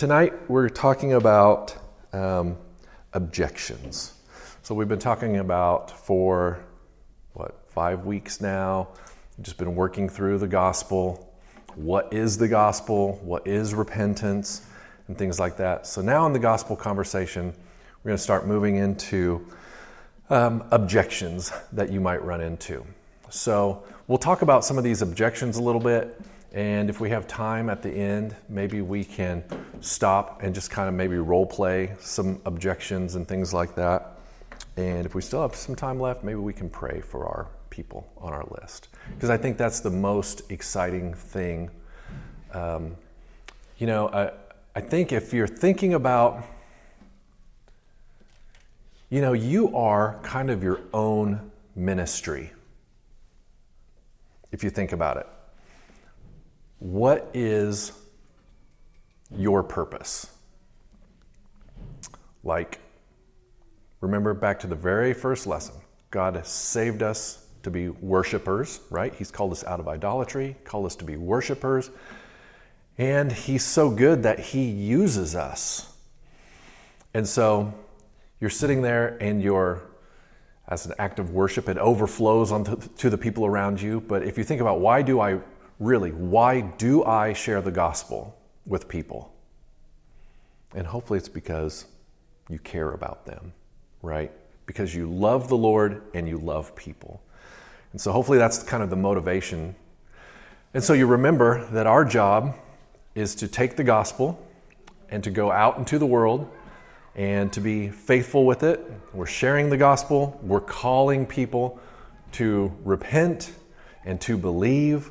tonight we're talking about um, objections. So we've been talking about for what five weeks now, just been working through the gospel. What is the gospel? What is repentance? And things like that. So now in the gospel conversation, we're going to start moving into um, objections that you might run into. So we'll talk about some of these objections a little bit. And if we have time at the end, maybe we can stop and just kind of maybe role play some objections and things like that. And if we still have some time left, maybe we can pray for our people on our list. Because I think that's the most exciting thing. Um, you know, I, I think if you're thinking about, you know, you are kind of your own ministry. If you think about it what is your purpose? Like, remember back to the very first lesson God has saved us to be worshipers, right? He's called us out of idolatry, called us to be worshipers. And He's so good that He uses us. And so you're sitting there and you're, as an act of worship, it overflows onto to the people around you. But if you think about why do I really, why do I share the gospel with people? And hopefully it's because you care about them, right? Because you love the Lord and you love people. And so hopefully that's kind of the motivation. And so you remember that our job is to take the gospel and to go out into the world and to be faithful with it. We're sharing the gospel, we're calling people to repent and to believe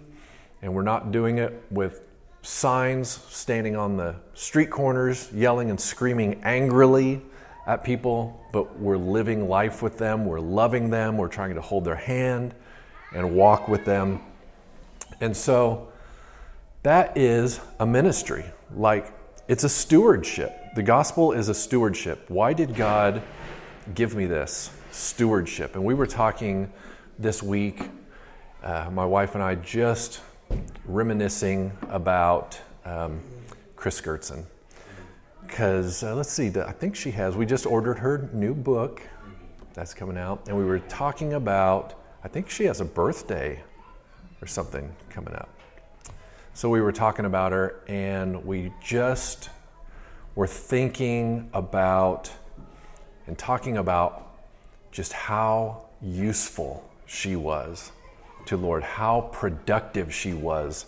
and we're not doing it with signs standing on the street corners, yelling and screaming angrily at people, but we're living life with them, we're loving them, we're trying to hold their hand and walk with them. And so that is a ministry. Like it's a stewardship. The gospel is a stewardship. Why did God give me this stewardship? And we were talking this week, uh, my wife and I just reminiscing about um, Chris Gertzen. Because uh, let's see, I think she has. We just ordered her new book that's coming out, and we were talking about, I think she has a birthday or something coming up. So we were talking about her, and we just were thinking about and talking about just how useful she was to Lord, how productive she was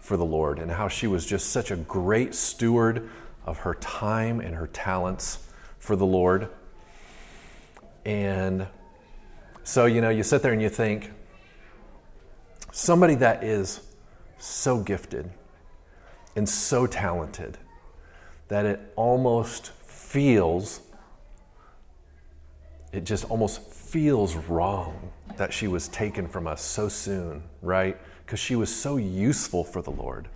for the Lord, and how she was just such a great steward of her time and her talents for the Lord. And so, you know, you sit there and you think, somebody that is so gifted and so talented that it almost feels, it just almost feels wrong that she was taken from us so soon, right? Because she was so useful for the Lord.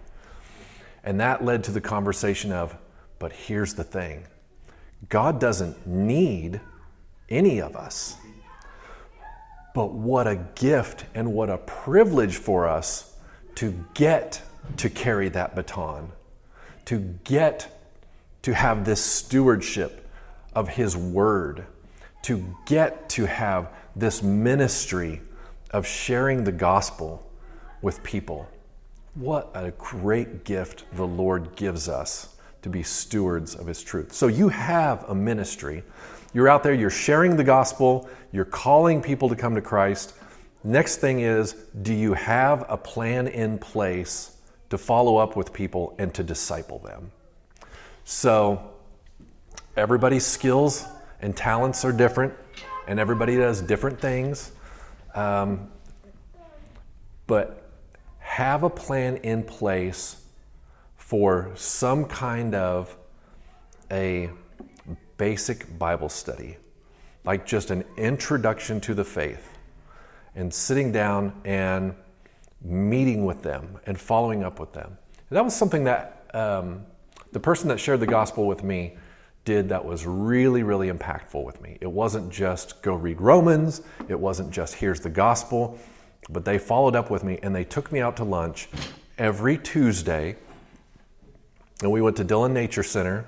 And that led to the conversation of, but here's the thing God doesn't need any of us. But what a gift and what a privilege for us to get to carry that baton, to get to have this stewardship of His Word, to get to have this ministry of sharing the gospel with people. What a great gift the Lord gives us to be stewards of His truth. So, you have a ministry. You're out there, you're sharing the gospel, you're calling people to come to Christ. Next thing is, do you have a plan in place to follow up with people and to disciple them? So, everybody's skills and talents are different and everybody does different things. Um, but have a plan in place for some kind of a basic Bible study, like just an introduction to the faith, and sitting down and meeting with them and following up with them. And that was something that um, the person that shared the gospel with me did that was really, really impactful with me. It wasn't just go read Romans, it wasn't just here's the gospel, but they followed up with me and they took me out to lunch every Tuesday and we went to Dillon Nature Center,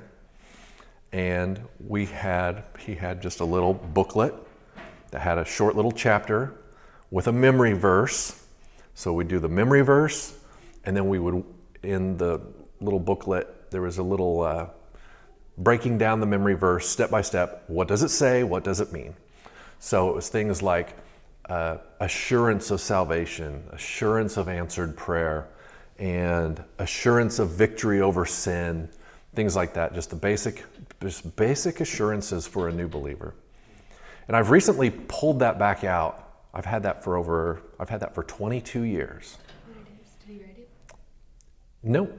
and we had he had just a little booklet that had a short little chapter with a memory verse. So we'd do the memory verse, and then we would in the little booklet there was a little uh, breaking down the memory verse step by step. What does it say? What does it mean? So it was things like uh, assurance of salvation, assurance of answered prayer, and assurance of victory over sin, things like that. Just the basic, just basic assurances for a new believer. And I've recently pulled that back out. I've had that for over, I've had that for 22 years. What it is? Did he write it? No,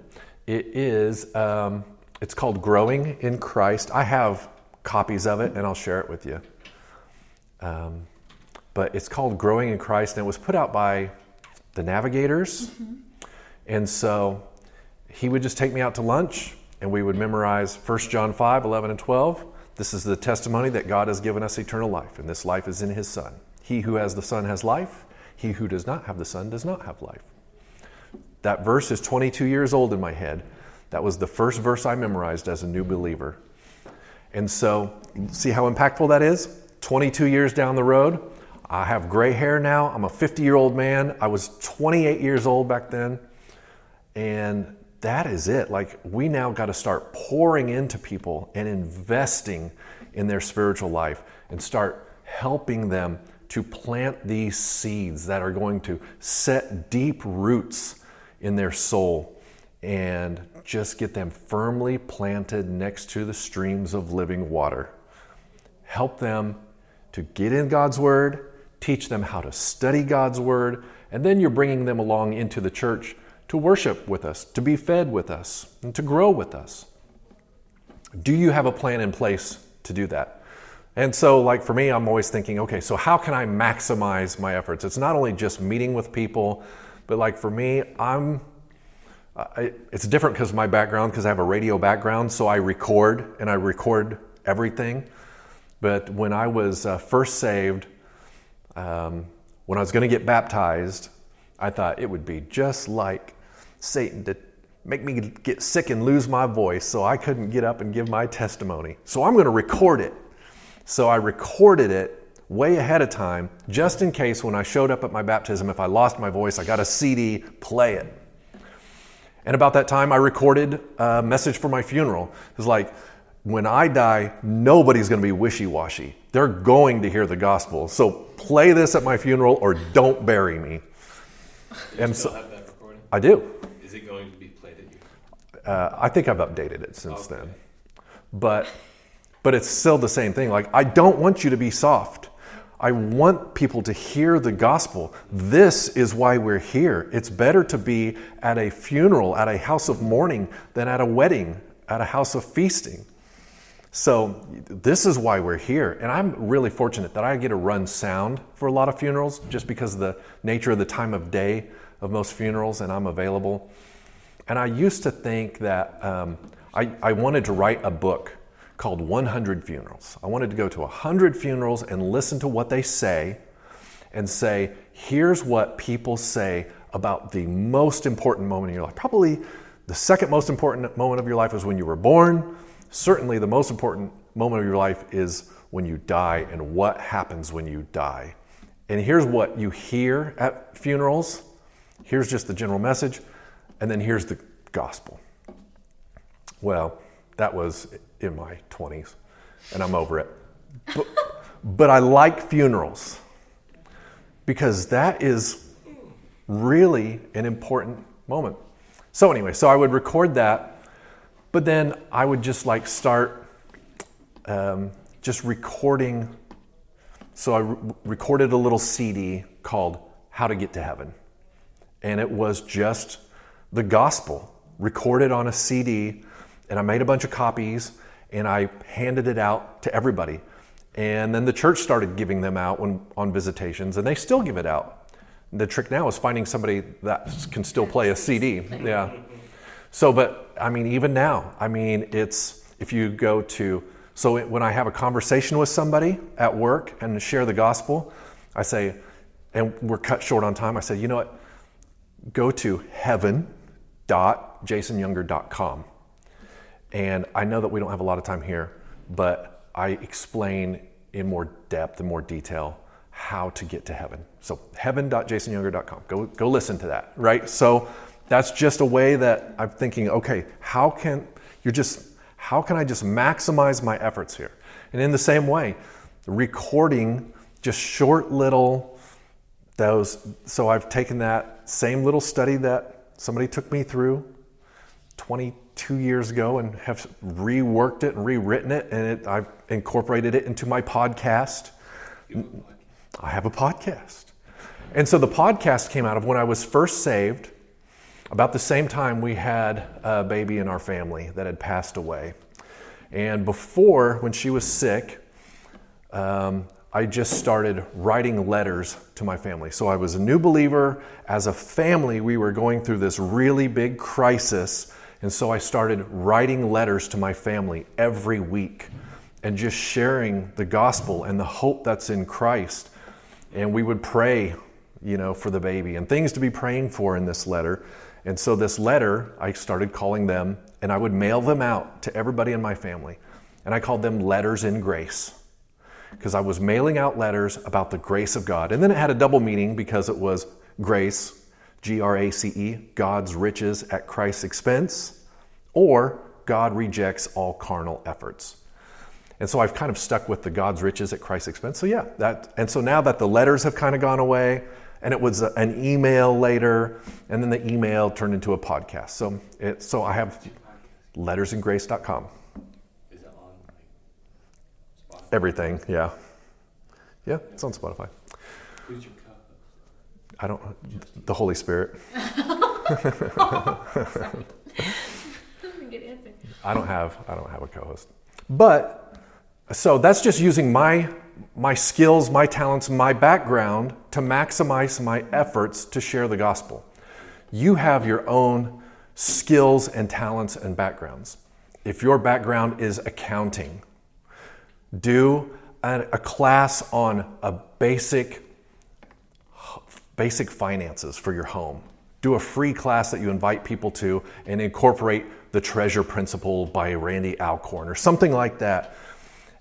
it is. Um, it's called Growing in Christ. I have copies of it, and I'll share it with you. Um, but it's called Growing in Christ, and it was put out by the Navigators. Mm-hmm. And so he would just take me out to lunch, and we would memorize 1 John 5 11 and 12. This is the testimony that God has given us eternal life, and this life is in his Son. He who has the Son has life, he who does not have the Son does not have life. That verse is 22 years old in my head. That was the first verse I memorized as a new believer. And so, see how impactful that is? 22 years down the road, I have gray hair now. I'm a 50 year old man. I was 28 years old back then. And that is it. Like, we now got to start pouring into people and investing in their spiritual life and start helping them to plant these seeds that are going to set deep roots in their soul and just get them firmly planted next to the streams of living water. Help them to get in God's Word, teach them how to study God's Word, and then you're bringing them along into the church to worship with us, to be fed with us, and to grow with us. Do you have a plan in place to do that? And so, like for me, I'm always thinking, okay, so how can I maximize my efforts? It's not only just meeting with people, but like for me, I'm I, it's different because of my background, because I have a radio background, so I record and I record everything. But when I was uh, first saved, um, when I was going to get baptized, I thought it would be just like Satan to make me get sick and lose my voice so I couldn't get up and give my testimony. So I'm going to record it. So I recorded it way ahead of time, just in case when I showed up at my baptism, if I lost my voice, I got a CD, play it. And about that time, I recorded a message for my funeral. It was like, when I die, nobody's going to be wishy washy. They're going to hear the gospel. So play this at my funeral or don't bury me. Did and so, have that recording? I do. Is it going to be played at you? Uh, I think I've updated it since okay. then. But, but it's still the same thing. Like, I don't want you to be soft. I want people to hear the gospel. This is why we're here. It's better to be at a funeral, at a house of mourning, than at a wedding, at a house of feasting. So, this is why we're here. And I'm really fortunate that I get to run sound for a lot of funerals just because of the nature of the time of day of most funerals, and I'm available. And I used to think that um, I, I wanted to write a book called 100 Funerals. I wanted to go to 100 funerals and listen to what they say and say, here's what people say about the most important moment in your life. Probably the second most important moment of your life is when you were born. Certainly, the most important moment of your life is when you die and what happens when you die. And here's what you hear at funerals. Here's just the general message, and then here's the gospel. Well, that was in my 20s, and I'm over it. But, but I like funerals because that is really an important moment. So, anyway, so I would record that, but then I would just like start um, just recording. So, I re- recorded a little CD called How to Get to Heaven. And it was just the gospel recorded on a CD. And I made a bunch of copies and I handed it out to everybody. And then the church started giving them out when, on visitations, and they still give it out. The trick now is finding somebody that can still play a CD. Yeah. So, but I mean, even now, I mean, it's if you go to, so when I have a conversation with somebody at work and share the gospel, I say, and we're cut short on time, I say, you know what? Go to heaven.jasonyounger.com And I know that we don't have a lot of time here, but I explain in more depth and more detail how to get to heaven. So heaven.jasonyounger.com. Go go listen to that, right? So that's just a way that I'm thinking, okay, how can you're just how can I just maximize my efforts here? And in the same way, recording just short little those so I've taken that same little study that somebody took me through 22 years ago and have reworked it and rewritten it and it, I've incorporated it into my podcast. I have a podcast. And so the podcast came out of when I was first saved. About the same time, we had a baby in our family that had passed away. And before, when she was sick, um, I just started writing letters to my family. So I was a new believer. As a family, we were going through this really big crisis. And so I started writing letters to my family every week and just sharing the gospel and the hope that's in Christ. And we would pray, you know, for the baby and things to be praying for in this letter. And so this letter, I started calling them and I would mail them out to everybody in my family. And I called them letters in grace because I was mailing out letters about the grace of God. And then it had a double meaning because it was grace, G R A C E, God's riches at Christ's expense, or God rejects all carnal efforts. And so I've kind of stuck with the God's riches at Christ's expense. So yeah, that and so now that the letters have kind of gone away, and it was a, an email later, and then the email turned into a podcast. So it so I have lettersingrace.com. Is it on like Spotify? Everything, yeah. Yeah, it's on Spotify. Who's your co-host? I don't the Holy Spirit. I don't have I don't have a co-host. But so that's just using my my skills, my talents, my background to maximize my efforts to share the gospel. You have your own skills and talents and backgrounds. If your background is accounting, do a, a class on a basic basic finances for your home. Do a free class that you invite people to and incorporate the treasure principle by Randy Alcorn or something like that.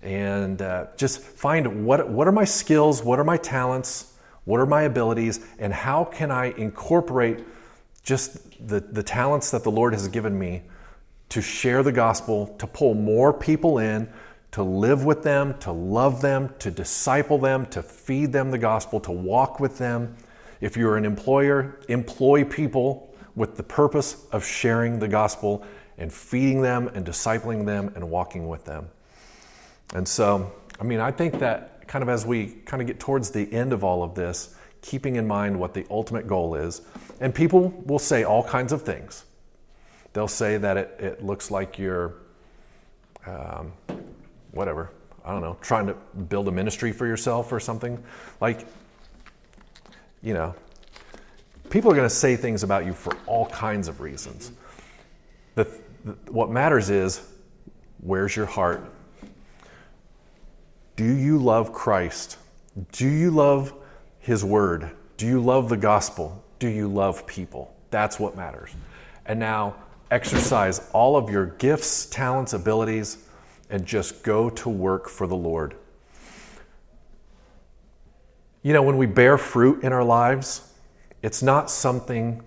And uh, just find what, what are my skills, what are my talents, what are my abilities, and how can I incorporate just the, the talents that the Lord has given me to share the gospel, to pull more people in, to live with them, to love them, to disciple them, to feed them the gospel, to walk with them. If you're an employer, employ people with the purpose of sharing the gospel and feeding them and discipling them and walking with them. And so, I mean, I think that kind of as we kind of get towards the end of all of this, keeping in mind what the ultimate goal is, and people will say all kinds of things. They'll say that it, it looks like you're, um, whatever, I don't know, trying to build a ministry for yourself or something. Like, you know, people are going to say things about you for all kinds of reasons. The, the, what matters is where's your heart? Do you love Christ? Do you love His Word? Do you love the gospel? Do you love people? That's what matters. And now exercise all of your gifts, talents, abilities, and just go to work for the Lord. You know, when we bear fruit in our lives, it's not something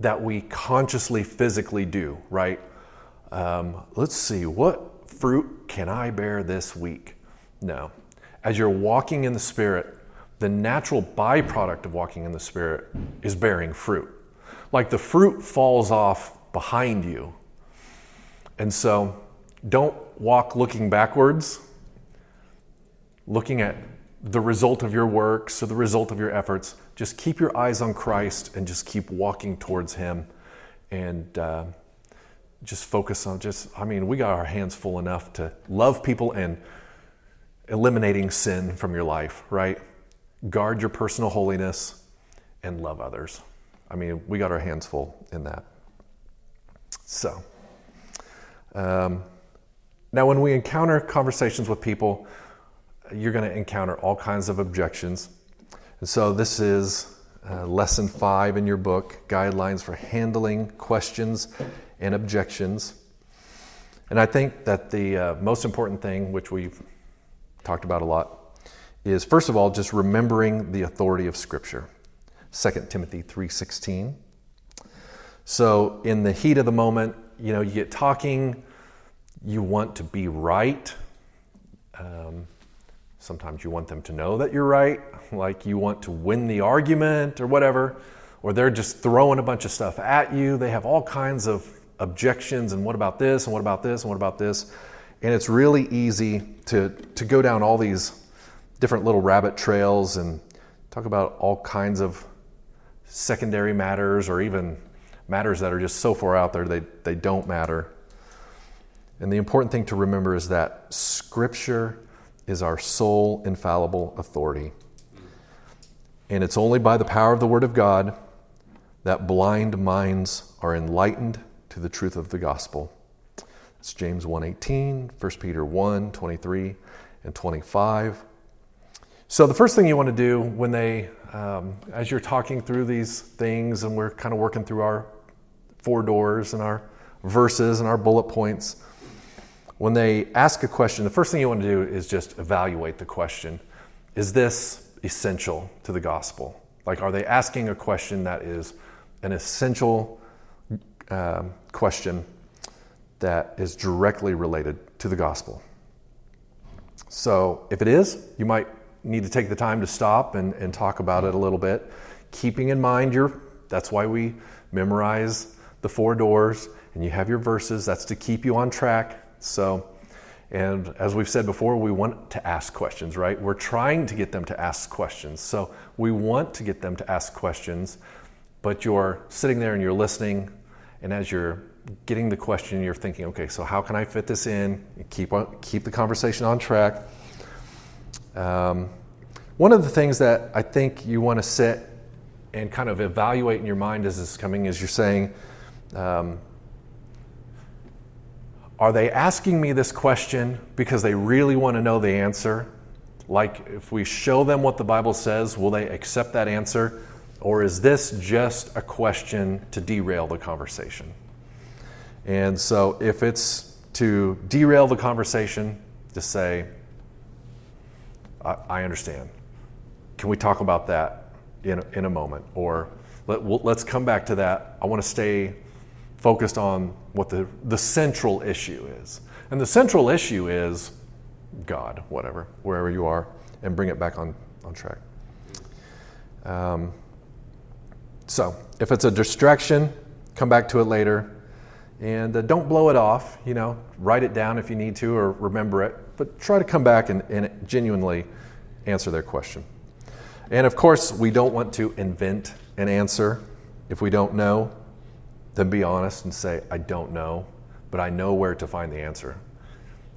that we consciously physically do, right? Um, let's see, what fruit can I bear this week? No. As you're walking in the Spirit, the natural byproduct of walking in the Spirit is bearing fruit. Like the fruit falls off behind you. And so don't walk looking backwards, looking at the result of your works or the result of your efforts. Just keep your eyes on Christ and just keep walking towards Him and uh, just focus on just, I mean, we got our hands full enough to love people and eliminating sin from your life, right? Guard your personal holiness and love others. I mean, we got our hands full in that. So, um, now when we encounter conversations with people, you're going to encounter all kinds of objections. And so, this is uh, lesson five in your book Guidelines for Handling Questions and Objections. And I think that the uh, most important thing, which we've talked about a lot, is first of all just remembering the authority of Scripture. 2 Timothy 3:16. So in the heat of the moment, you know, you get talking, you want to be right. Um, sometimes you want them to know that you're right, like you want to win the argument or whatever, or they're just throwing a bunch of stuff at you. They have all kinds of objections and what about this and what about this and what about this. And it's really easy to, to go down all these different little rabbit trails and talk about all kinds of secondary matters or even matters that are just so far out there they, they don't matter. And the important thing to remember is that Scripture is our sole infallible authority. And it's only by the power of the Word of God that blind minds are enlightened to the truth of the gospel. It's James 1:18, 1 Peter 1, 23 and 25. So the first thing you want to do when they, um, as you're talking through these things and we're kind of working through our four doors and our verses and our bullet points, when they ask a question, the first thing you want to do is just evaluate the question. Is this essential to the gospel? Like, are they asking a question that is an essential um, question that is directly related to the gospel? So, if it is, you might need to take the time to stop and, and talk about it a little bit, keeping in mind your, that's why we memorize the four doors and you have your verses, that's to keep you on track so, and as we've said before, we want to ask questions, right? We're trying to get them to ask questions. So we want to get them to ask questions, but you're sitting there and you're listening, and as you're getting the question, you're thinking, okay, so how can I fit this in? And keep on, keep the conversation on track. Um, one of the things that I think you want to sit and kind of evaluate in your mind as this is coming is you're saying, um, are they asking me this question because they really want to know the answer? Like, if we show them what the Bible says, will they accept that answer? Or is this just a question to derail the conversation? And so, if it's to derail the conversation, just say, I, I understand. Can we talk about that in, in a moment? Or let, us we'll, come back to that. I want to stay focused on what the, the central issue is. And the central issue is God, whatever, wherever you are, and bring it back on, on track. Um, so, if it's a distraction, come back to it later. And uh, don't blow it off, you know, write it down if you need to or remember it, but try to come back and, and genuinely answer their question. And of course, we don't want to invent an answer if we don't know then be honest and say, I don't know, but I know where to find the answer.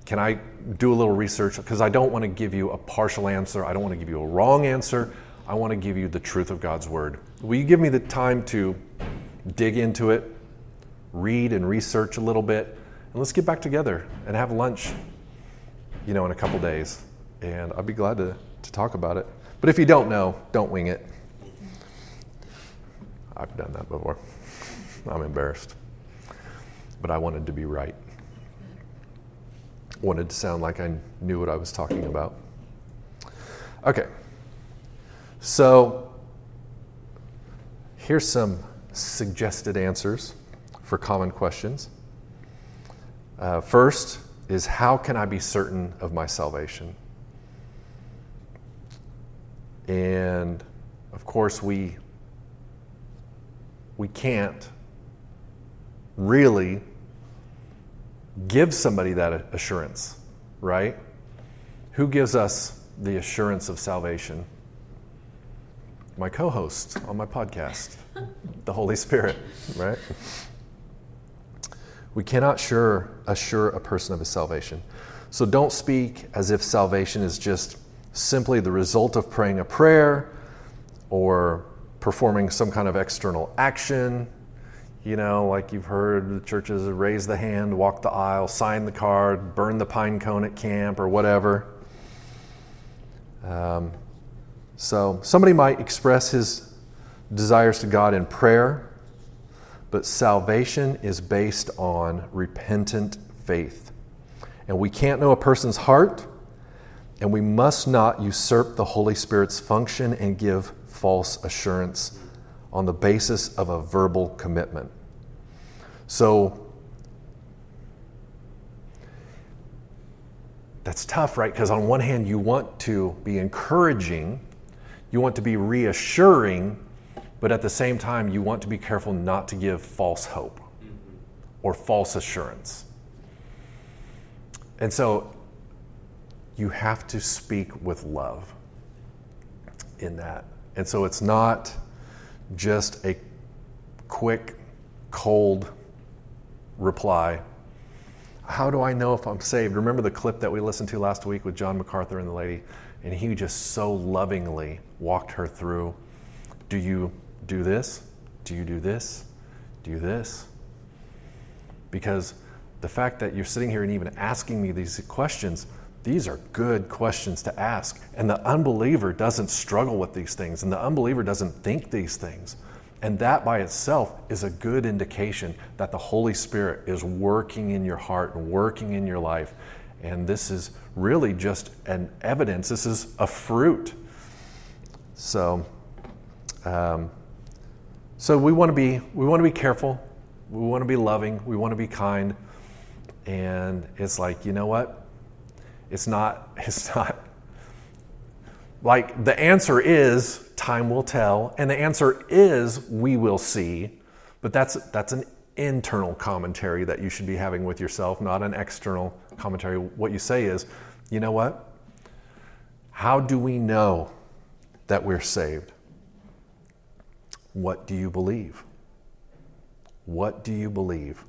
Can I do a little research? Because I don't want to give you a partial answer. I don't want to give you a wrong answer. I want to give you the truth of God's word. Will you give me the time to dig into it, read and research a little bit, and let's get back together and have lunch, you know, in a couple days. And I'd be glad to, to talk about it. But if you don't know, don't wing it. I've done that before. I'm embarrassed. But I wanted to be right. Wanted to sound like I knew what I was talking about. Okay. So here's some suggested answers for common questions. Uh, first is how can I be certain of my salvation? And of course, we, we can't really give somebody that assurance, right? Who gives us the assurance of salvation? My co host on my podcast, the Holy Spirit, right? We cannot sure assure a person of his salvation. So don't speak as if salvation is just simply the result of praying a prayer or performing some kind of external action you know, like you've heard the churches raise the hand, walk the aisle, sign the card, burn the pine cone at camp, or whatever. Um, so somebody might express his desires to God in prayer, but salvation is based on repentant faith. And we can't know a person's heart, and we must not usurp the Holy Spirit's function and give false assurance on the basis of a verbal commitment. So, that's tough, right? Because on one hand, you want to be encouraging, you want to be reassuring, but at the same time, you want to be careful not to give false hope mm-hmm. or false assurance. And so you have to speak with love in that. And so it's not just a quick, cold reply. How do I know if I'm saved? Remember the clip that we listened to last week with John MacArthur and the lady? And he just so lovingly walked her through do you do this? Do you do this? Do this? Because the fact that you're sitting here and even asking me these questions, these are good questions to ask. And the unbeliever doesn't struggle with these things, and the unbeliever doesn't think these things. And that by itself is a good indication that the Holy Spirit is working in your heart and working in your life. And this is really just an evidence, this is a fruit. So, um, so we want to be we want to be careful. We want to be loving. We want to be kind. And it's like, you know what? It's not, it's not like the answer is time will tell, and the answer is we will see, but that's that's an internal commentary that you should be having with yourself, not an external commentary. What you say is, you know what? How do we know that we're saved? What do you believe? What do you believe?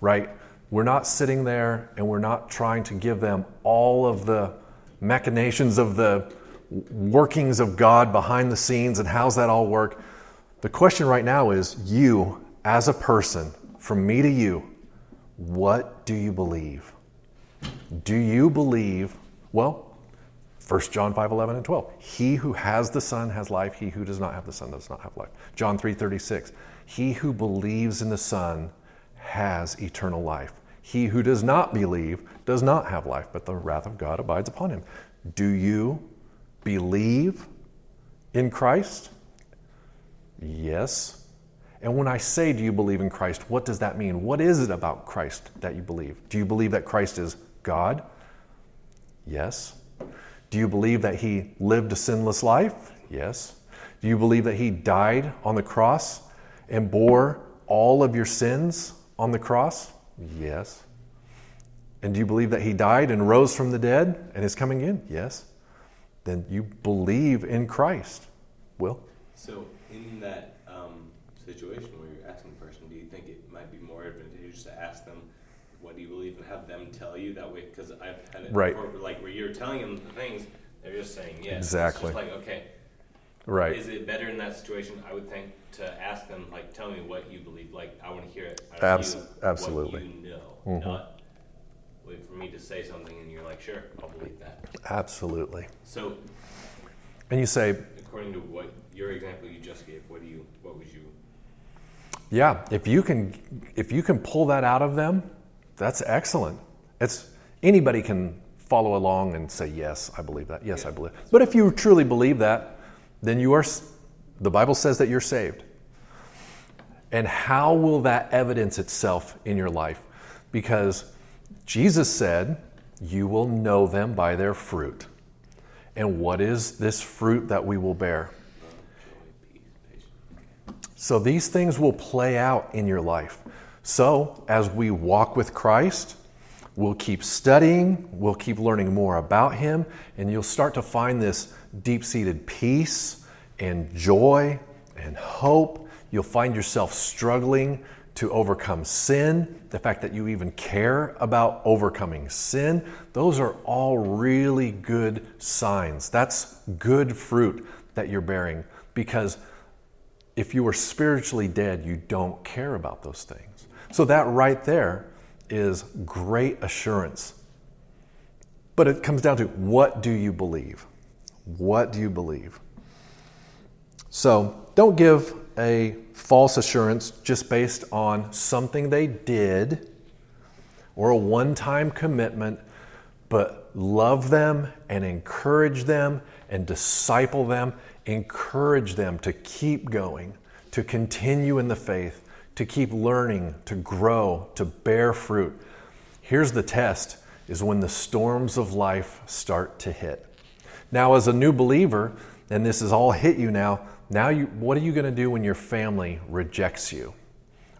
Right? We're not sitting there and we're not trying to give them all of the machinations of the workings of God behind the scenes and how's that all work. The question right now is you, as a person, from me to you, what do you believe? Do you believe, well, 1 John 5, 11 and 12. He who has the Son has life. He who does not have the Son does not have life. John 3, 36. He who believes in the Son has eternal life. He who does not believe does not have life, but the wrath of God abides upon him. Do you believe in Christ? Yes. And when I say, Do you believe in Christ? what does that mean? What is it about Christ that you believe? Do you believe that Christ is God? Yes. Do you believe that he lived a sinless life? Yes. Do you believe that he died on the cross and bore all of your sins on the cross? Yes. And do you believe that he died and rose from the dead and is coming in? Yes. Then you believe in Christ. Will? So, in that um, situation where you're asking the person, do you think it might be more advantageous to ask them, what do you believe, and have them tell you that way? Because I've had it right. before, like where you're telling them the things, they're just saying yes. Exactly. It's just like, okay, Right. Is it better in that situation? I would think to ask them, like, tell me what you believe. Like, I want to hear it. Abs- you, absolutely. You know, Mhm. not for me to say something and you're like, sure, I'll believe that. Absolutely. So, And you say, according to what your example you just gave, what do you, what would you? yeah, if you can if you can pull that out of them, that's excellent. It's anybody can follow along and say, yes, I believe that. Yes, I believe. But if you truly believe that, then you are the Bible says that you're saved. And how will that evidence itself in your life? Because Jesus said, You will know them by their fruit. And what is this fruit that we will bear? So these things will play out in your life. So as we walk with Christ, we'll keep studying, we'll keep learning more about Him, and you'll start to find this deep seated peace and joy and hope. You'll find yourself struggling to overcome sin, the fact that you even care about overcoming sin. Those are all really good signs. That's good fruit that you're bearing because if you are spiritually dead, you don't care about those things. So, that right there is great assurance. But it comes down to what do you believe? What do you believe? So, don't give a false assurance just based on something they did or a one time commitment, but love them and encourage them and disciple them, encourage them to keep going, to continue in the faith, to keep learning, to grow, to bear fruit. Here's the test is when the storms of life start to hit. Now as a new believer, and this has all hit you now, now you what are you going to do when your family rejects you?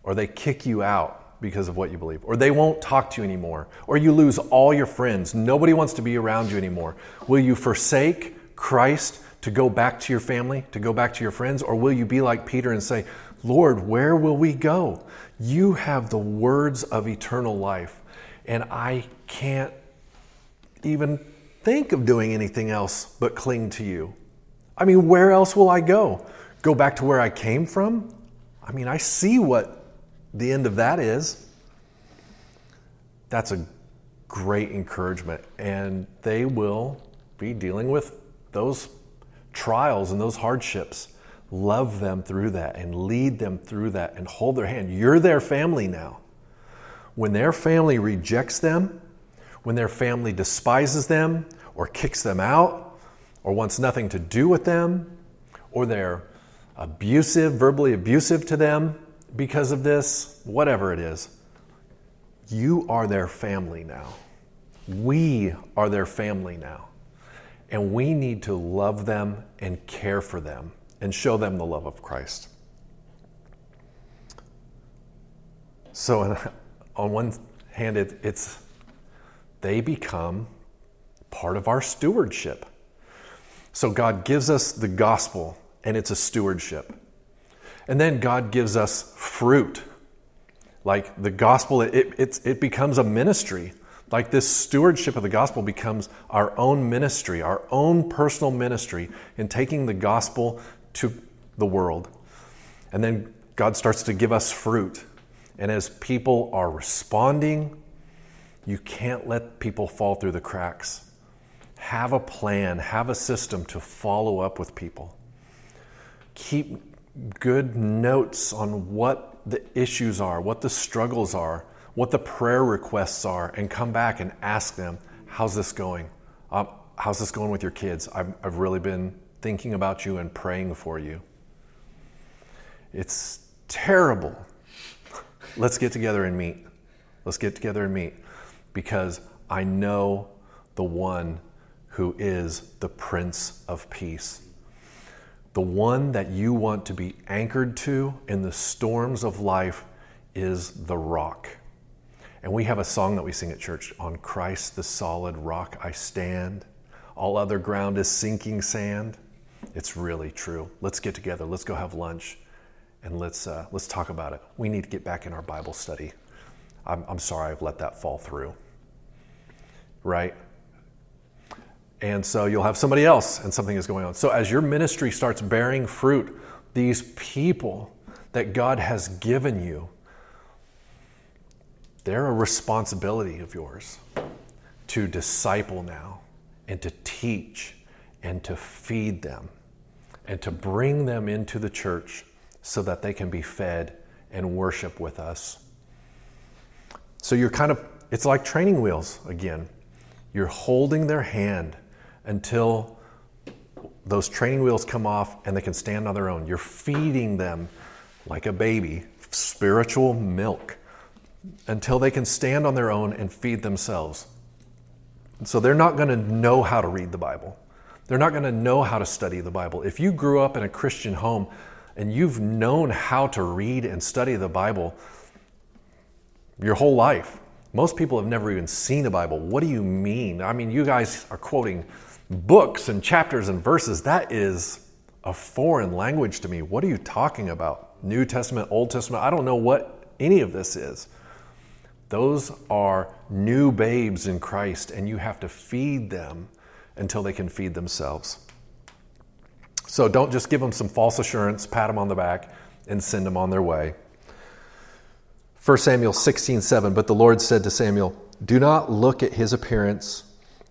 Or they kick you out because of what you believe, or they won't talk to you anymore, or you lose all your friends. Nobody wants to be around you anymore. Will you forsake Christ to go back to your family, to go back to your friends, or will you be like Peter and say, Lord, where will we go? You have the words of eternal life, and I can't even think of doing anything else but cling to you. I mean, where else will I go? Go back to where I came from? I mean, I see what the end of that is. That's a great encouragement, and they will be dealing with those trials and those hardships love them through that and lead them through that and hold their hand. You're their family now. When their family rejects them, when their family despises them or kicks them out or wants nothing to do with them or they're abusive, verbally abusive to them because of this, whatever it is, you are their family now. We are their family now. And we need to love them and care for them and show them the love of Christ. So, on one hand, it, it's they become part of our stewardship. So, God gives us the gospel, and it's a stewardship. And then God gives us fruit. Like the gospel, it, it, it becomes a ministry. Like this stewardship of the gospel becomes our own ministry, our own personal ministry in taking the gospel to the world. And then God starts to give us fruit. And as people are responding, you can't let people fall through the cracks. Have a plan, have a system to follow up with people. Keep good notes on what the issues are, what the struggles are, what the prayer requests are, and come back and ask them, How's this going? Um, how's this going with your kids? I've, I've really been thinking about you and praying for you. It's terrible. Let's get together and meet. Let's get together and meet because I know the one who is the Prince of Peace. The one that you want to be anchored to in the storms of life is the rock. And we have a song that we sing at church on Christ, the solid rock I stand. All other ground is sinking sand. It's really true. Let's get together. Let's go have lunch, and let's uh, let's talk about it. We need to get back in our Bible study. I'm, I'm sorry I've let that fall through. Right. And so you'll have somebody else, and something is going on. So as your ministry starts bearing fruit, these people that God has given you, they're a responsibility of yours to disciple now and to teach and to feed them and to bring them into the church so that they can be fed and worship with us. So you're kind of, it's like training wheels again. You're holding their hand until those training wheels come off and they can stand on their own. You're feeding them like a baby, spiritual milk, until they can stand on their own and feed themselves. So they're not going to know how to read the Bible. They're not going to know how to study the Bible. If you grew up in a Christian home and you've known how to read and study the Bible your whole life, most people have never even seen the Bible. What do you mean? I mean, you guys are quoting books and chapters and verses. That is a foreign language to me. What are you talking about? New Testament, Old Testament? I don't know what any of this is. Those are new babes in Christ, and you have to feed them until they can feed themselves. So don't just give them some false assurance, pat them on the back, and send them on their way. 1 Samuel 16, 7. But the Lord said to Samuel, Do not look at his appearance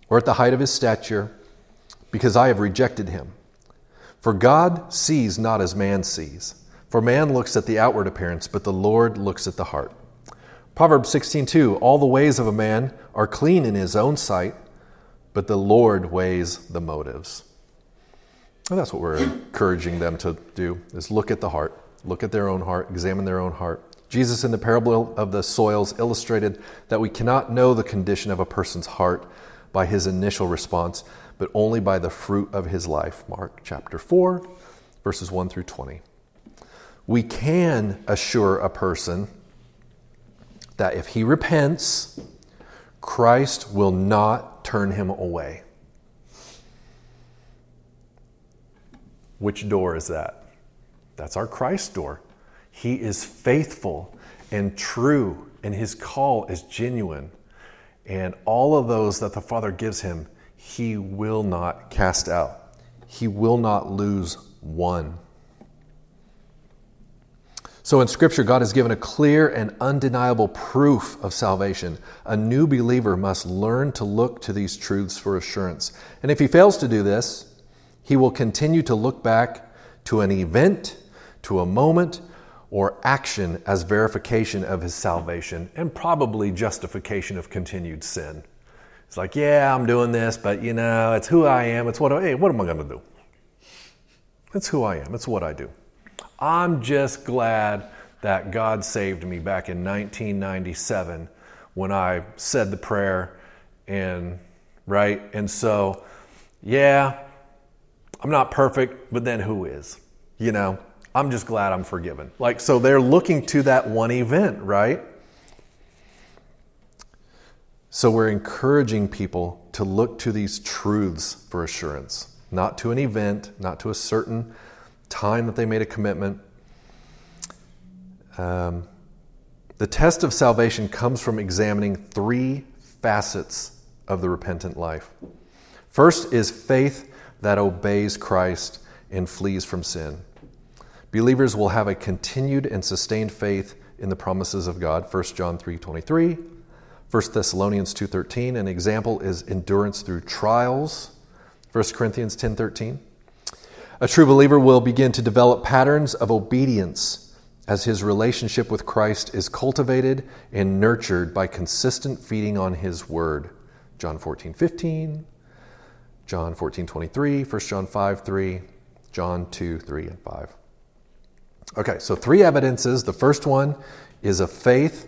or at the height of his stature, because I have rejected him. For God sees not as man sees. For man looks at the outward appearance, but the Lord looks at the heart. Proverbs 16:2 All the ways of a man are clean in his own sight, but the Lord weighs the motives. And that's what we're encouraging them to do is look at the heart, look at their own heart, examine their own heart. Jesus in the parable of the soils illustrated that we cannot know the condition of a person's heart by his initial response, but only by the fruit of his life. Mark chapter 4, verses 1 through 20. We can assure a person that if he repents, Christ will not turn him away. Which door is that? That's our Christ door. He is faithful and true, and his call is genuine. And all of those that the Father gives him, he will not cast out. He will not lose one. So in Scripture, God has given a clear and undeniable proof of salvation. A new believer must learn to look to these truths for assurance. And if he fails to do this, he will continue to look back to an event, to a moment, or action as verification of his salvation and probably justification of continued sin. It's like, yeah, I'm doing this, but you know, it's who I am. It's what, I, hey, what am I going to do? It's who I am. It's what I do. I'm just glad that God saved me back in 1997 when I said the prayer and right and so yeah I'm not perfect but then who is you know I'm just glad I'm forgiven like so they're looking to that one event right so we're encouraging people to look to these truths for assurance not to an event not to a certain time that they made a commitment. Um, the test of salvation comes from examining three facets of the repentant life. First is faith that obeys Christ and flees from sin. Believers will have a continued and sustained faith in the promises of God. 1 John 3:23, 1 Thessalonians 2:13, an example is endurance through trials. 1 Corinthians 10:13. A true believer will begin to develop patterns of obedience as his relationship with Christ is cultivated and nurtured by consistent feeding on his word. John 14:15, John 14, 23, 1 John 5, 3, John 2, 3, and 5. Okay, so three evidences. The first one is a faith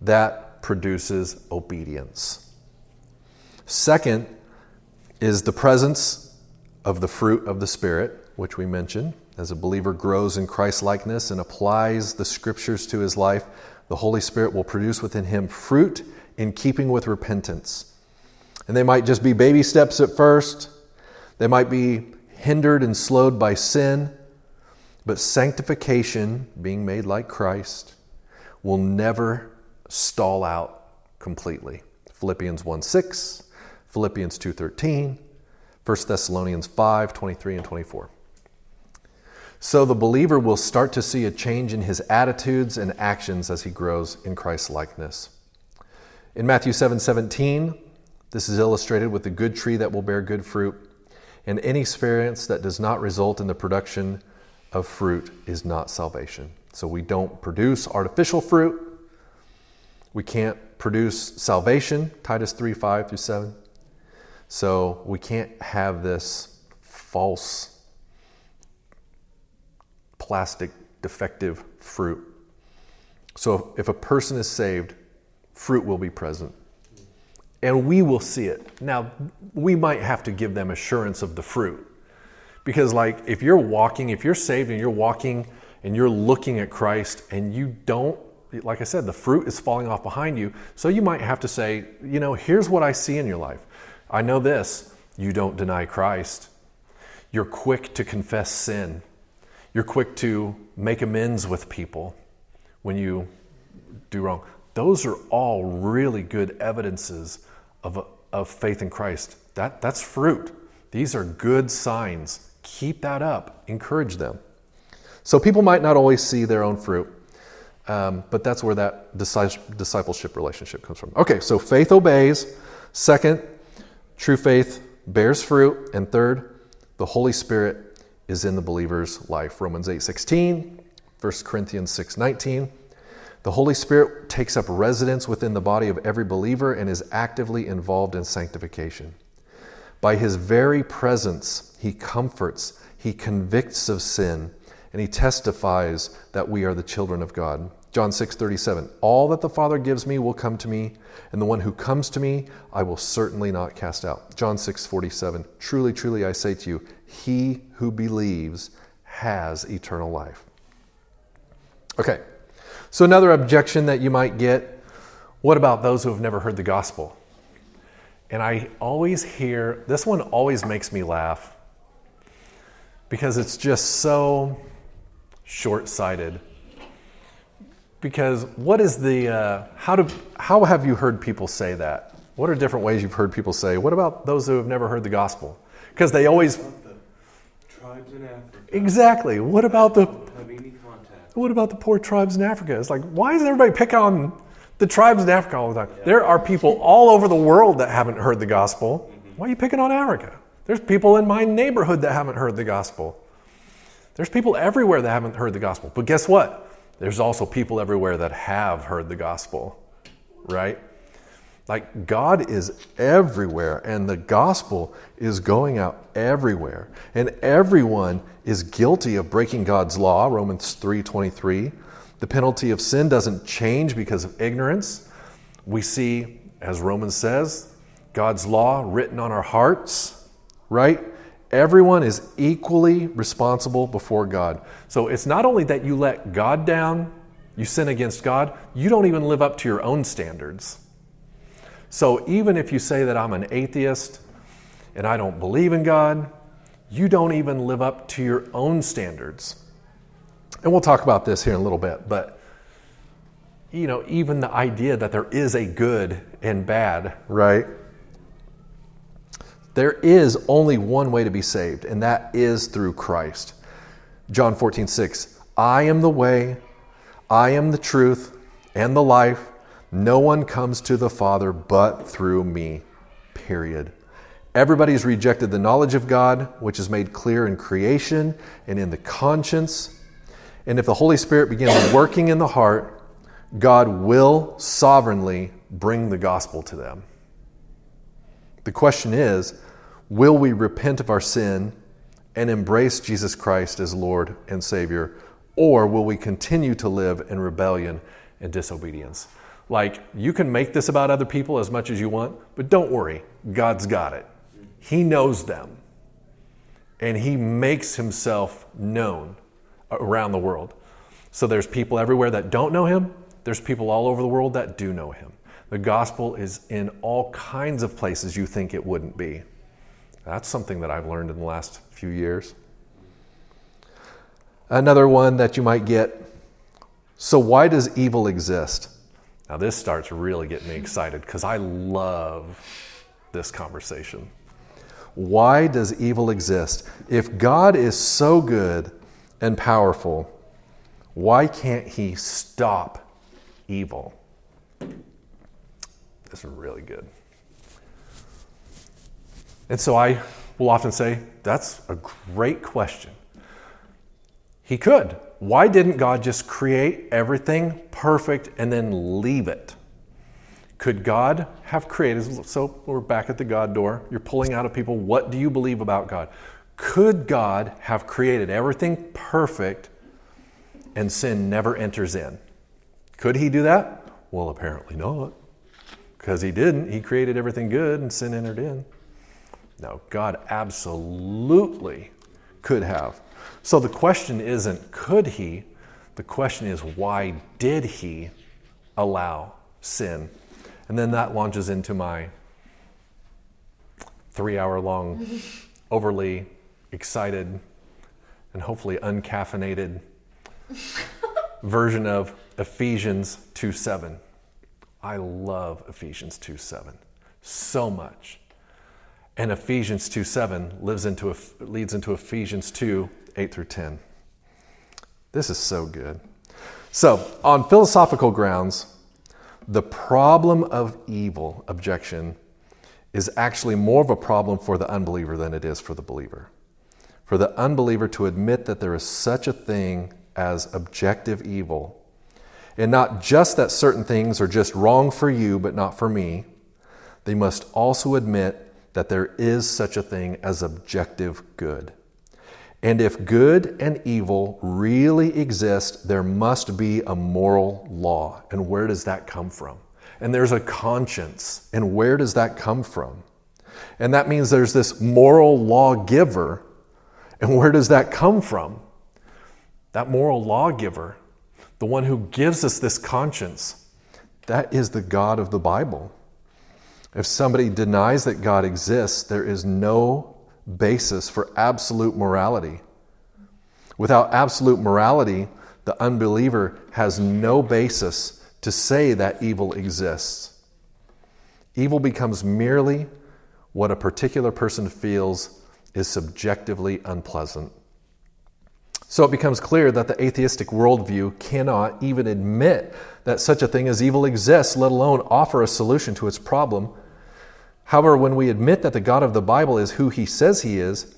that produces obedience. Second is the presence of the fruit of the Spirit, which we mentioned. As a believer grows in Christ likeness and applies the scriptures to his life, the Holy Spirit will produce within him fruit in keeping with repentance. And they might just be baby steps at first, they might be hindered and slowed by sin, but sanctification, being made like Christ, will never stall out completely. Philippians 1 6, Philippians 2 13, 1 Thessalonians 5 23 and 24. So the believer will start to see a change in his attitudes and actions as he grows in Christ's likeness. In Matthew 7 17, this is illustrated with the good tree that will bear good fruit, and any experience that does not result in the production of fruit is not salvation. So we don't produce artificial fruit. We can't produce salvation, Titus 3 5 through 7. So we can't have this false plastic defective fruit. So if a person is saved, fruit will be present. And we will see it. Now, we might have to give them assurance of the fruit. Because, like, if you're walking, if you're saved and you're walking and you're looking at Christ and you don't, like I said, the fruit is falling off behind you. So you might have to say, you know, here's what I see in your life. I know this you don't deny Christ. You're quick to confess sin. You're quick to make amends with people when you do wrong. Those are all really good evidences of, of faith in Christ. That, that's fruit. These are good signs. Keep that up, encourage them. So people might not always see their own fruit, um, but that's where that discipleship relationship comes from. Okay, so faith obeys. Second, True faith bears fruit. And third, the Holy Spirit is in the believer's life. Romans 8 16, 1 Corinthians 6 19. The Holy Spirit takes up residence within the body of every believer and is actively involved in sanctification. By his very presence, he comforts, he convicts of sin, and he testifies that we are the children of God. John 6 37. All that the Father gives me will come to me, and the one who comes to me I will certainly not cast out. John 6 47. Truly, truly, I say to you, he who believes has eternal life. Okay, so another objection that you might get what about those who have never heard the gospel? And I always hear this one always makes me laugh because it's just so short sighted because what is the uh, how do how have you heard people say that? What are different ways you've heard people say? What about those who have never heard the gospel? Because they always tribes in Africa. Exactly. What about the what about the poor tribes in Africa? It's like why is everybody pick on the tribes in Africa all the time? Yeah. There are people all over the world that haven't heard the gospel. Mm-hmm. Why are you picking on Africa? There's people in my neighborhood that haven't heard the gospel. There's people everywhere that haven't heard the gospel. But guess what? There's also people everywhere that have heard the gospel, right? Like God is everywhere and the gospel is going out everywhere. And everyone is guilty of breaking God's law, Romans 3:23. The penalty of sin doesn't change because of ignorance. We see as Romans says, God's law written on our hearts, right? Everyone is equally responsible before God. So it's not only that you let God down, you sin against God, you don't even live up to your own standards. So even if you say that I'm an atheist and I don't believe in God, you don't even live up to your own standards. And we'll talk about this here in a little bit, but you know, even the idea that there is a good and bad, right? There is only one way to be saved, and that is through Christ. John 14, 6. I am the way, I am the truth, and the life. No one comes to the Father but through me. Period. Everybody's rejected the knowledge of God, which is made clear in creation and in the conscience. And if the Holy Spirit begins working in the heart, God will sovereignly bring the gospel to them. The question is will we repent of our sin and embrace Jesus Christ as Lord and Savior, or will we continue to live in rebellion and disobedience? Like, you can make this about other people as much as you want, but don't worry, God's got it. He knows them, and He makes Himself known around the world. So there's people everywhere that don't know Him, there's people all over the world that do know Him. The gospel is in all kinds of places you think it wouldn't be. That's something that I've learned in the last few years. Another one that you might get so, why does evil exist? Now, this starts really getting me excited because I love this conversation. Why does evil exist? If God is so good and powerful, why can't He stop evil? Is really good. And so I will often say, that's a great question. He could. Why didn't God just create everything perfect and then leave it? Could God have created? So we're back at the God door. You're pulling out of people, what do you believe about God? Could God have created everything perfect and sin never enters in? Could he do that? Well, apparently not. Because he didn't. He created everything good and sin entered in. No, God absolutely could have. So the question isn't could he, the question is why did he allow sin? And then that launches into my three hour long, overly excited, and hopefully uncaffeinated version of Ephesians 2 7. I love Ephesians 2 7 so much. And Ephesians 2 7 lives into, leads into Ephesians 2 8 through 10. This is so good. So, on philosophical grounds, the problem of evil objection is actually more of a problem for the unbeliever than it is for the believer. For the unbeliever to admit that there is such a thing as objective evil And not just that certain things are just wrong for you, but not for me. They must also admit that there is such a thing as objective good. And if good and evil really exist, there must be a moral law. And where does that come from? And there's a conscience. And where does that come from? And that means there's this moral lawgiver. And where does that come from? That moral lawgiver the one who gives us this conscience, that is the God of the Bible. If somebody denies that God exists, there is no basis for absolute morality. Without absolute morality, the unbeliever has no basis to say that evil exists. Evil becomes merely what a particular person feels is subjectively unpleasant. So it becomes clear that the atheistic worldview cannot even admit that such a thing as evil exists, let alone offer a solution to its problem. However, when we admit that the God of the Bible is who he says he is,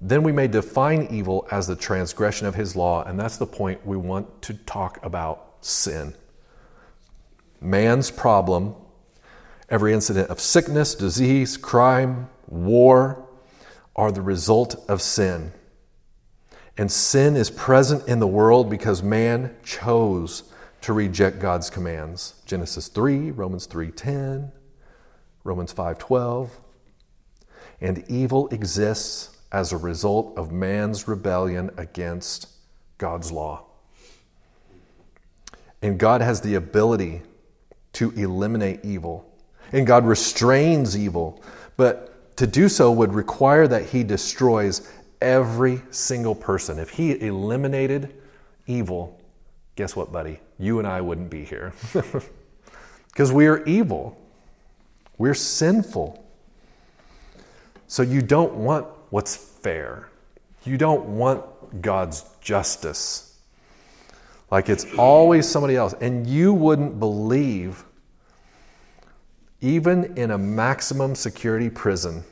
then we may define evil as the transgression of his law, and that's the point we want to talk about sin. Man's problem, every incident of sickness, disease, crime, war, are the result of sin. And sin is present in the world because man chose to reject God's commands. Genesis 3, Romans 3:10, Romans 5:12. And evil exists as a result of man's rebellion against God's law. And God has the ability to eliminate evil. And God restrains evil, but to do so would require that he destroys every single person. If he eliminated evil, guess what, buddy? You and I wouldn't be here. Because we are evil, we're sinful. So you don't want what's fair, you don't want God's justice. Like it's always somebody else. And you wouldn't believe, even in a maximum security prison,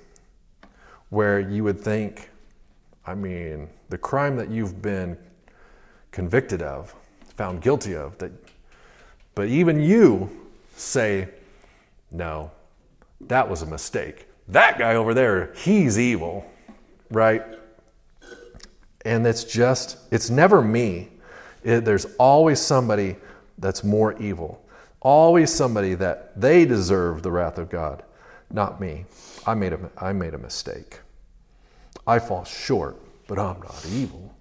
where you would think, I mean, the crime that you've been convicted of, found guilty of, that, but even you say, no, that was a mistake. That guy over there, he's evil, right? And it's just, it's never me. It, there's always somebody that's more evil. Always somebody that they deserve the wrath of God, not me. I made a, I made a mistake. I fall short, but I'm not evil.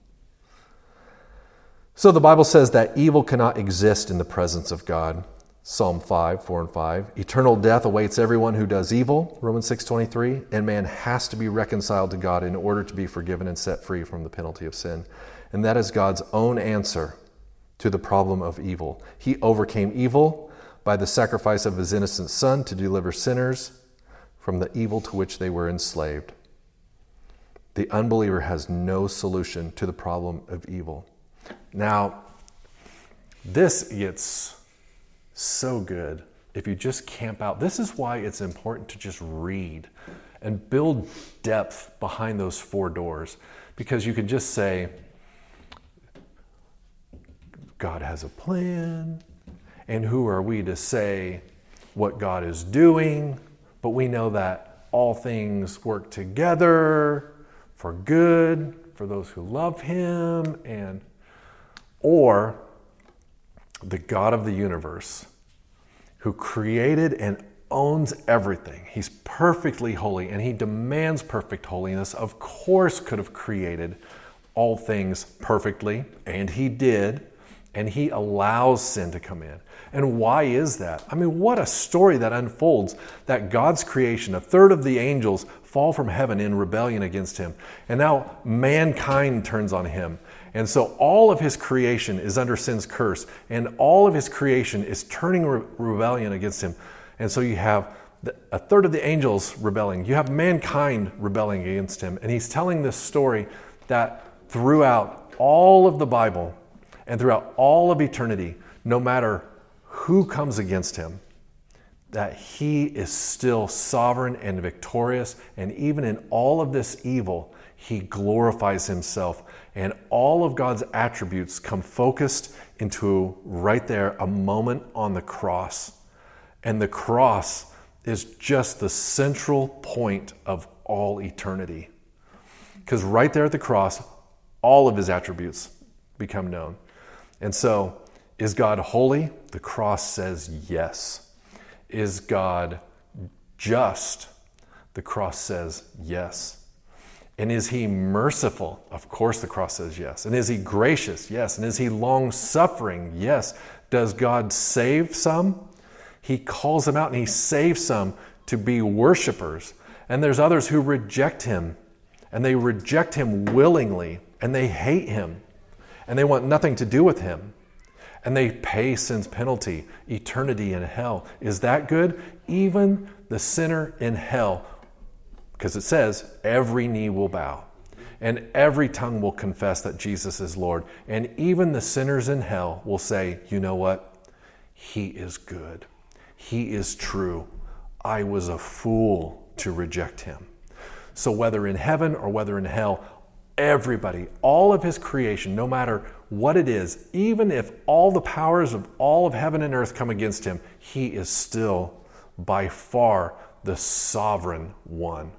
So the Bible says that evil cannot exist in the presence of God. Psalm 5, 4 and 5. Eternal death awaits everyone who does evil, Romans 6:23, and man has to be reconciled to God in order to be forgiven and set free from the penalty of sin. And that is God's own answer to the problem of evil. He overcame evil by the sacrifice of his innocent son to deliver sinners from the evil to which they were enslaved. The unbeliever has no solution to the problem of evil. Now, this gets so good if you just camp out. This is why it's important to just read and build depth behind those four doors because you can just say, God has a plan, and who are we to say what God is doing? But we know that all things work together for good for those who love him and or the God of the universe who created and owns everything. He's perfectly holy and he demands perfect holiness. Of course could have created all things perfectly and he did and he allows sin to come in. And why is that? I mean, what a story that unfolds that God's creation, a third of the angels fall from heaven in rebellion against him. And now mankind turns on him. And so all of his creation is under sin's curse, and all of his creation is turning re- rebellion against him. And so you have a third of the angels rebelling, you have mankind rebelling against him. And he's telling this story that throughout all of the Bible and throughout all of eternity, no matter who comes against him, that he is still sovereign and victorious. And even in all of this evil, he glorifies himself. And all of God's attributes come focused into right there a moment on the cross. And the cross is just the central point of all eternity. Because right there at the cross, all of his attributes become known. And so, is God holy? The cross says yes. Is God just? The cross says yes. And is he merciful? Of course, the cross says yes. And is he gracious? Yes. And is he long suffering? Yes. Does God save some? He calls them out and he saves some to be worshipers. And there's others who reject him, and they reject him willingly, and they hate him, and they want nothing to do with him. And they pay sin's penalty, eternity in hell. Is that good? Even the sinner in hell because it says, every knee will bow and every tongue will confess that Jesus is Lord. And even the sinners in hell will say, you know what? He is good. He is true. I was a fool to reject him. So, whether in heaven or whether in hell, everybody, all of his creation, no matter what it is, even if all the powers of all of heaven and earth come against him, he is still by far the sovereign one.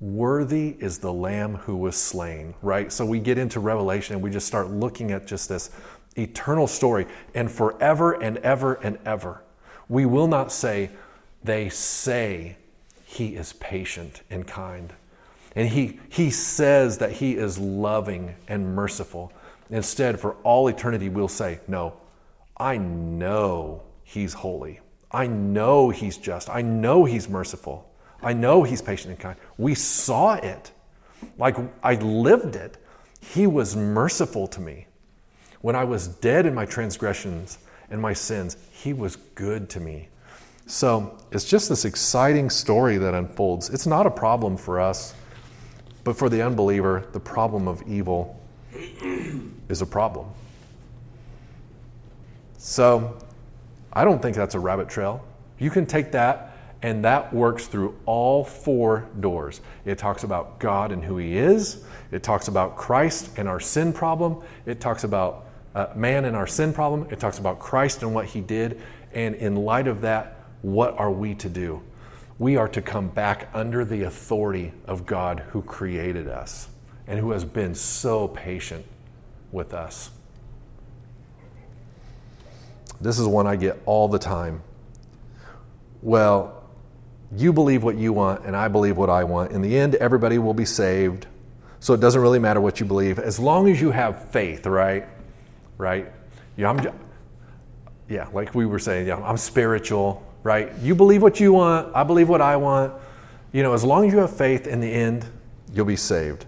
Worthy is the Lamb who was slain, right? So we get into Revelation and we just start looking at just this eternal story. And forever and ever and ever, we will not say, they say he is patient and kind. And he, he says that he is loving and merciful. Instead, for all eternity, we'll say, no, I know he's holy. I know he's just. I know he's merciful. I know He's patient and kind. We saw it. Like I lived it. He was merciful to me. When I was dead in my transgressions and my sins, He was good to me. So it's just this exciting story that unfolds. It's not a problem for us, but for the unbeliever, the problem of evil is a problem. So I don't think that's a rabbit trail. You can take that and that works through all four doors. It talks about God and who He is, it talks about Christ and our sin problem, it talks about uh, man and our sin problem, it talks about Christ and what He did. And in light of that, what are we to do? We are to come back under the authority of God who created us and who has been so patient with us. This is one I get all the time. Well, you believe what you want, and I believe what I want. In the end, everybody will be saved. So it doesn't really matter what you believe, as long as you have faith, right? Right? Yeah, I'm, yeah like we were saying, yeah, I'm spiritual, right? You believe what you want, I believe what I want. You know, as long as you have faith, in the end, you'll be saved.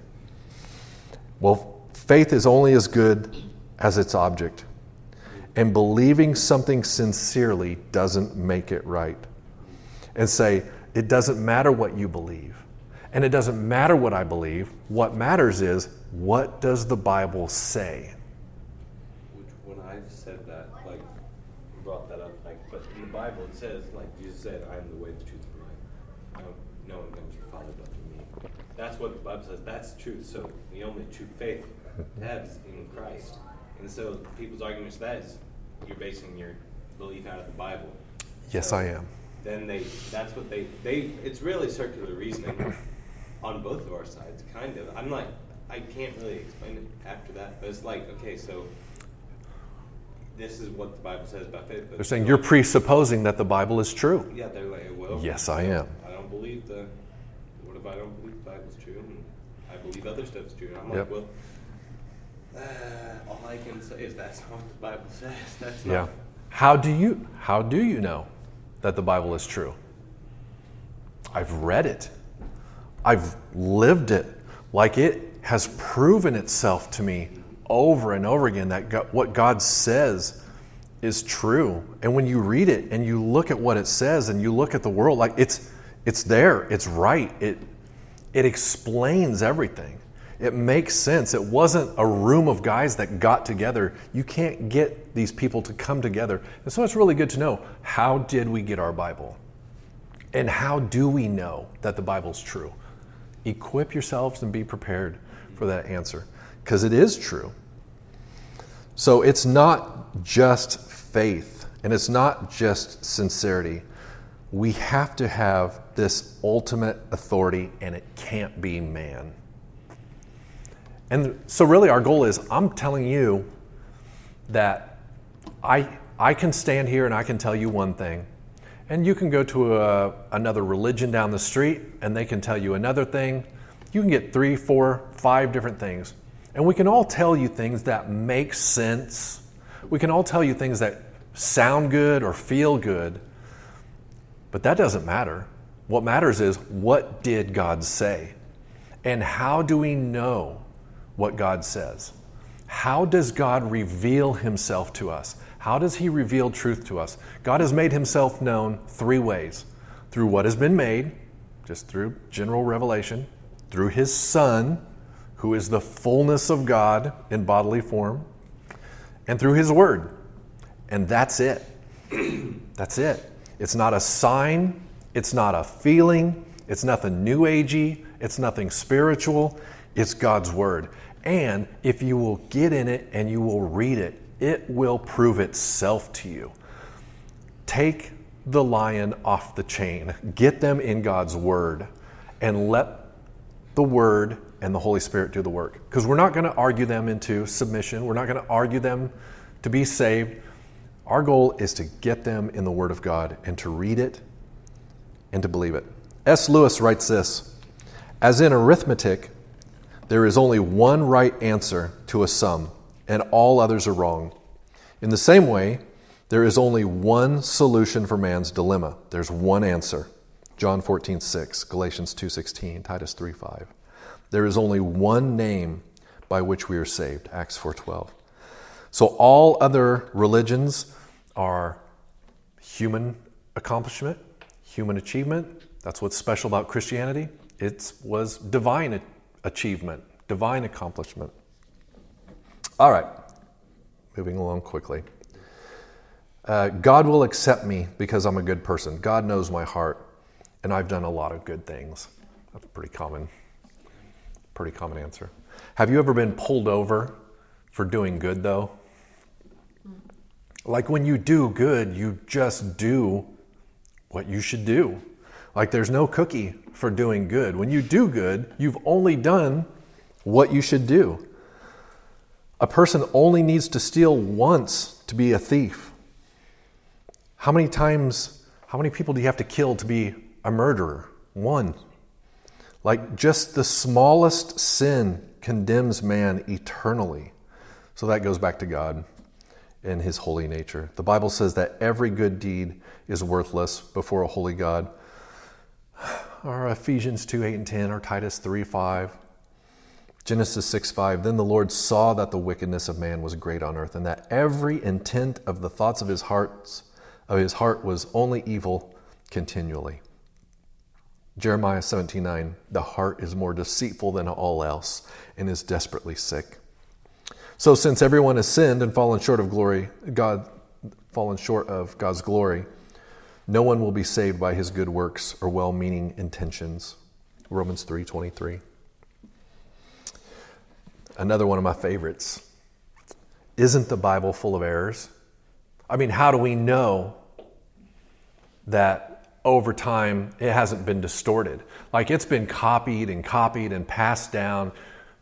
Well, faith is only as good as its object. And believing something sincerely doesn't make it right and say, it doesn't matter what you believe. And it doesn't matter what I believe. What matters is, what does the Bible say? Which, when I've said that, like, brought that up, like, but in the Bible it says, like Jesus said, I am the way, the truth, and the life. No, no one comes to the Father but through me. That's what the Bible says. That's truth. So the only true faith have is in Christ. And so people's argument to that is you're basing your belief out of the Bible. Yes, so, I am then they that's what they they it's really circular reasoning on both of our sides kind of i'm like i can't really explain it after that but it's like okay so this is what the bible says about faith they're saying you're presupposing that the bible is true yeah they're like well yes i am i don't believe the what if i don't believe the bible's true and i believe other stuff's true and i'm yep. like well uh, all i can say is that's not what the bible says that's yeah how do you how do you know that the Bible is true. I've read it, I've lived it like it has proven itself to me over and over again that God, what God says is true. And when you read it and you look at what it says and you look at the world, like it's it's there, it's right. It it explains everything. It makes sense. It wasn't a room of guys that got together. You can't get these people to come together. And so it's really good to know how did we get our Bible? And how do we know that the Bible's true? Equip yourselves and be prepared for that answer because it is true. So it's not just faith and it's not just sincerity. We have to have this ultimate authority, and it can't be man. And so, really, our goal is I'm telling you that I, I can stand here and I can tell you one thing. And you can go to a, another religion down the street and they can tell you another thing. You can get three, four, five different things. And we can all tell you things that make sense. We can all tell you things that sound good or feel good. But that doesn't matter. What matters is what did God say? And how do we know what God says? How does God reveal himself to us? How does he reveal truth to us? God has made himself known three ways through what has been made, just through general revelation, through his Son, who is the fullness of God in bodily form, and through his Word. And that's it. that's it. It's not a sign, it's not a feeling, it's nothing new agey, it's nothing spiritual, it's God's Word. And if you will get in it and you will read it, it will prove itself to you. Take the lion off the chain, get them in God's Word, and let the Word and the Holy Spirit do the work. Because we're not going to argue them into submission, we're not going to argue them to be saved. Our goal is to get them in the Word of God and to read it and to believe it. S. Lewis writes this As in arithmetic, there is only one right answer to a sum, and all others are wrong. In the same way, there is only one solution for man's dilemma. There's one answer. John 14, 6, Galatians 2, 16, Titus 3, 5. There is only one name by which we are saved, Acts 4, 12. So all other religions are human accomplishment, human achievement. That's what's special about Christianity. It was divine achievement, divine accomplishment. All right, moving along quickly. Uh, God will accept me because I'm a good person. God knows my heart, and I've done a lot of good things. That's a pretty common. Pretty common answer. Have you ever been pulled over for doing good, though? Like when you do good, you just do what you should do. Like there's no cookie for doing good. When you do good, you've only done what you should do. A person only needs to steal once to be a thief. How many times, how many people do you have to kill to be a murderer? One. Like just the smallest sin condemns man eternally. So that goes back to God and his holy nature. The Bible says that every good deed is worthless before a holy God. Our Ephesians 2 8 and 10, or Titus 3 5. Genesis 6 5. Then the Lord saw that the wickedness of man was great on earth, and that every intent of the thoughts of his hearts of his heart was only evil continually. Jeremiah 17 9. The heart is more deceitful than all else and is desperately sick. So since everyone has sinned and fallen short of glory, God fallen short of God's glory, no one will be saved by his good works or well-meaning intentions. Romans 3:23. Another one of my favorites. Isn't the Bible full of errors? I mean, how do we know that over time it hasn't been distorted? Like it's been copied and copied and passed down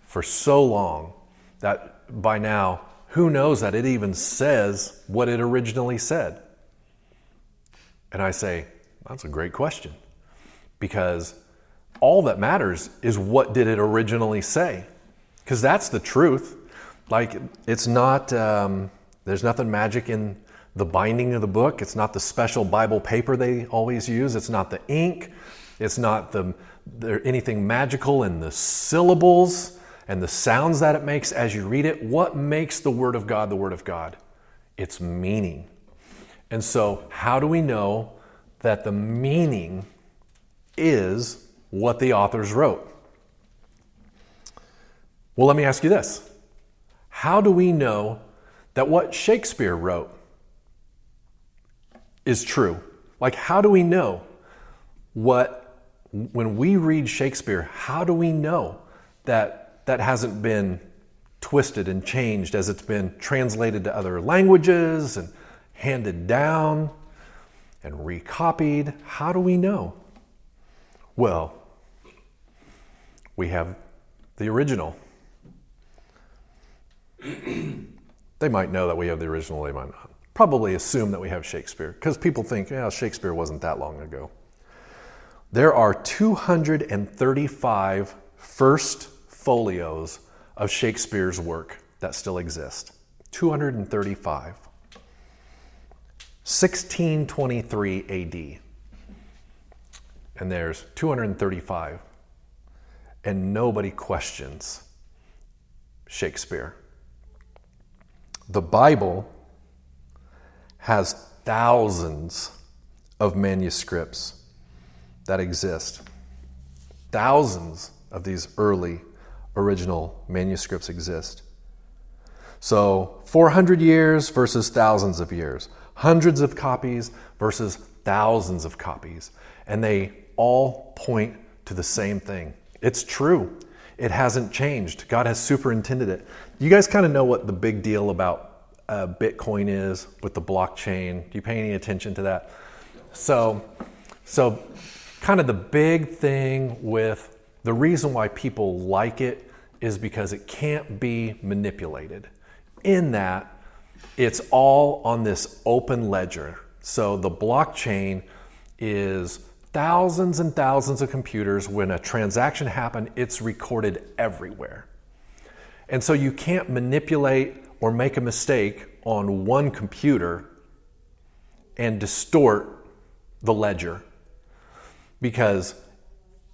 for so long that by now, who knows that it even says what it originally said? And I say, that's a great question. Because all that matters is what did it originally say? Because that's the truth. Like, it's not, um, there's nothing magic in the binding of the book. It's not the special Bible paper they always use. It's not the ink. It's not the, there, anything magical in the syllables and the sounds that it makes as you read it, what makes the Word of God the Word of God? Its meaning. And so, how do we know that the meaning is what the authors wrote? Well, let me ask you this How do we know that what Shakespeare wrote is true? Like, how do we know what, when we read Shakespeare, how do we know that that hasn't been twisted and changed as it's been translated to other languages and handed down and recopied. How do we know? Well, we have the original. they might know that we have the original, they might not. Probably assume that we have Shakespeare because people think, yeah, Shakespeare wasn't that long ago. There are 235 first folios of Shakespeare's work that still exist. 235. 1623 AD. And there's 235. And nobody questions Shakespeare. The Bible has thousands of manuscripts that exist. Thousands of these early original manuscripts exist. So, 400 years versus thousands of years, hundreds of copies versus thousands of copies. And they all point to the same thing. It's true. It hasn't changed. God has superintended it. You guys kind of know what the big deal about uh, Bitcoin is with the blockchain. Do you pay any attention to that? So, so kind of the big thing with the reason why people like it is because it can't be manipulated. In that, it's all on this open ledger. So the blockchain is thousands and thousands of computers. When a transaction happens, it's recorded everywhere. And so you can't manipulate or make a mistake on one computer and distort the ledger because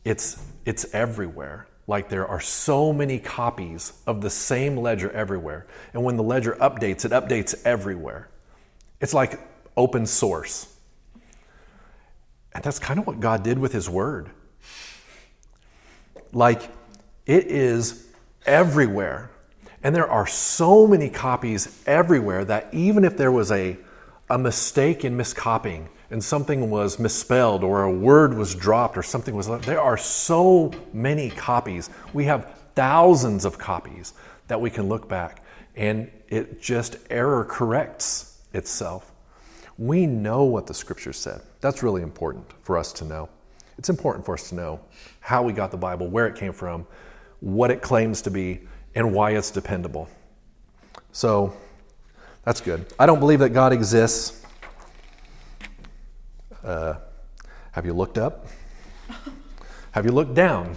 it's, it's everywhere. Like there are so many copies of the same ledger everywhere. And when the ledger updates, it updates everywhere. It's like open source. And that's kind of what God did with His Word. Like it is everywhere. And there are so many copies everywhere that even if there was a, a mistake in miscopying, and something was misspelled or a word was dropped or something was there are so many copies. We have thousands of copies that we can look back and it just error corrects itself. We know what the scripture said. That's really important for us to know. It's important for us to know how we got the bible where it came from what it claims to be and why it's dependable. So that's good. I don't believe that god exists uh, have you looked up? have you looked down?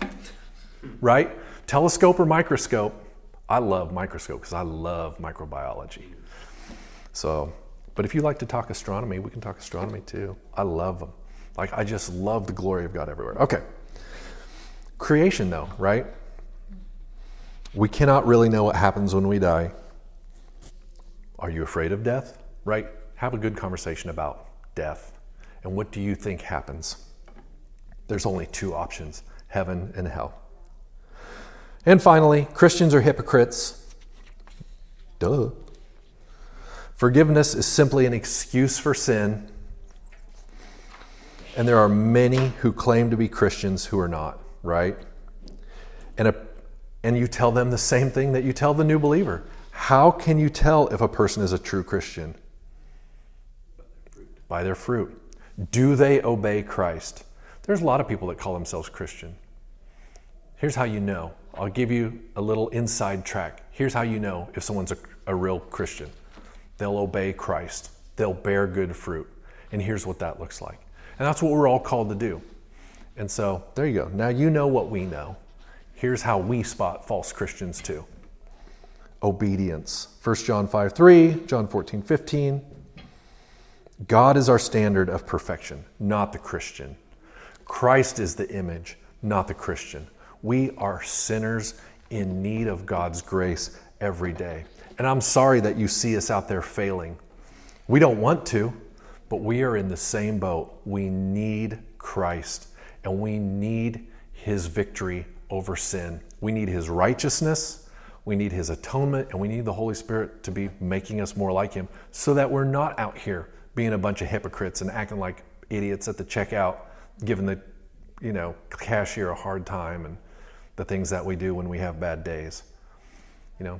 Right? Telescope or microscope? I love microscope because I love microbiology. So, but if you like to talk astronomy, we can talk astronomy too. I love them. Like, I just love the glory of God everywhere. Okay. Creation, though, right? We cannot really know what happens when we die. Are you afraid of death? Right? Have a good conversation about death. And what do you think happens? There's only two options heaven and hell. And finally, Christians are hypocrites. Duh. Forgiveness is simply an excuse for sin. And there are many who claim to be Christians who are not, right? And, a, and you tell them the same thing that you tell the new believer. How can you tell if a person is a true Christian? By their fruit. Do they obey Christ? There's a lot of people that call themselves Christian. Here's how you know. I'll give you a little inside track. Here's how you know if someone's a, a real Christian they'll obey Christ, they'll bear good fruit. And here's what that looks like. And that's what we're all called to do. And so there you go. Now you know what we know. Here's how we spot false Christians too obedience. 1 John 5 3, John 14 15. God is our standard of perfection, not the Christian. Christ is the image, not the Christian. We are sinners in need of God's grace every day. And I'm sorry that you see us out there failing. We don't want to, but we are in the same boat. We need Christ and we need his victory over sin. We need his righteousness, we need his atonement, and we need the Holy Spirit to be making us more like him so that we're not out here being a bunch of hypocrites and acting like idiots at the checkout, giving the you know cashier a hard time and the things that we do when we have bad days. You know.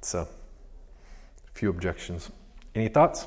So, a few objections. Any thoughts?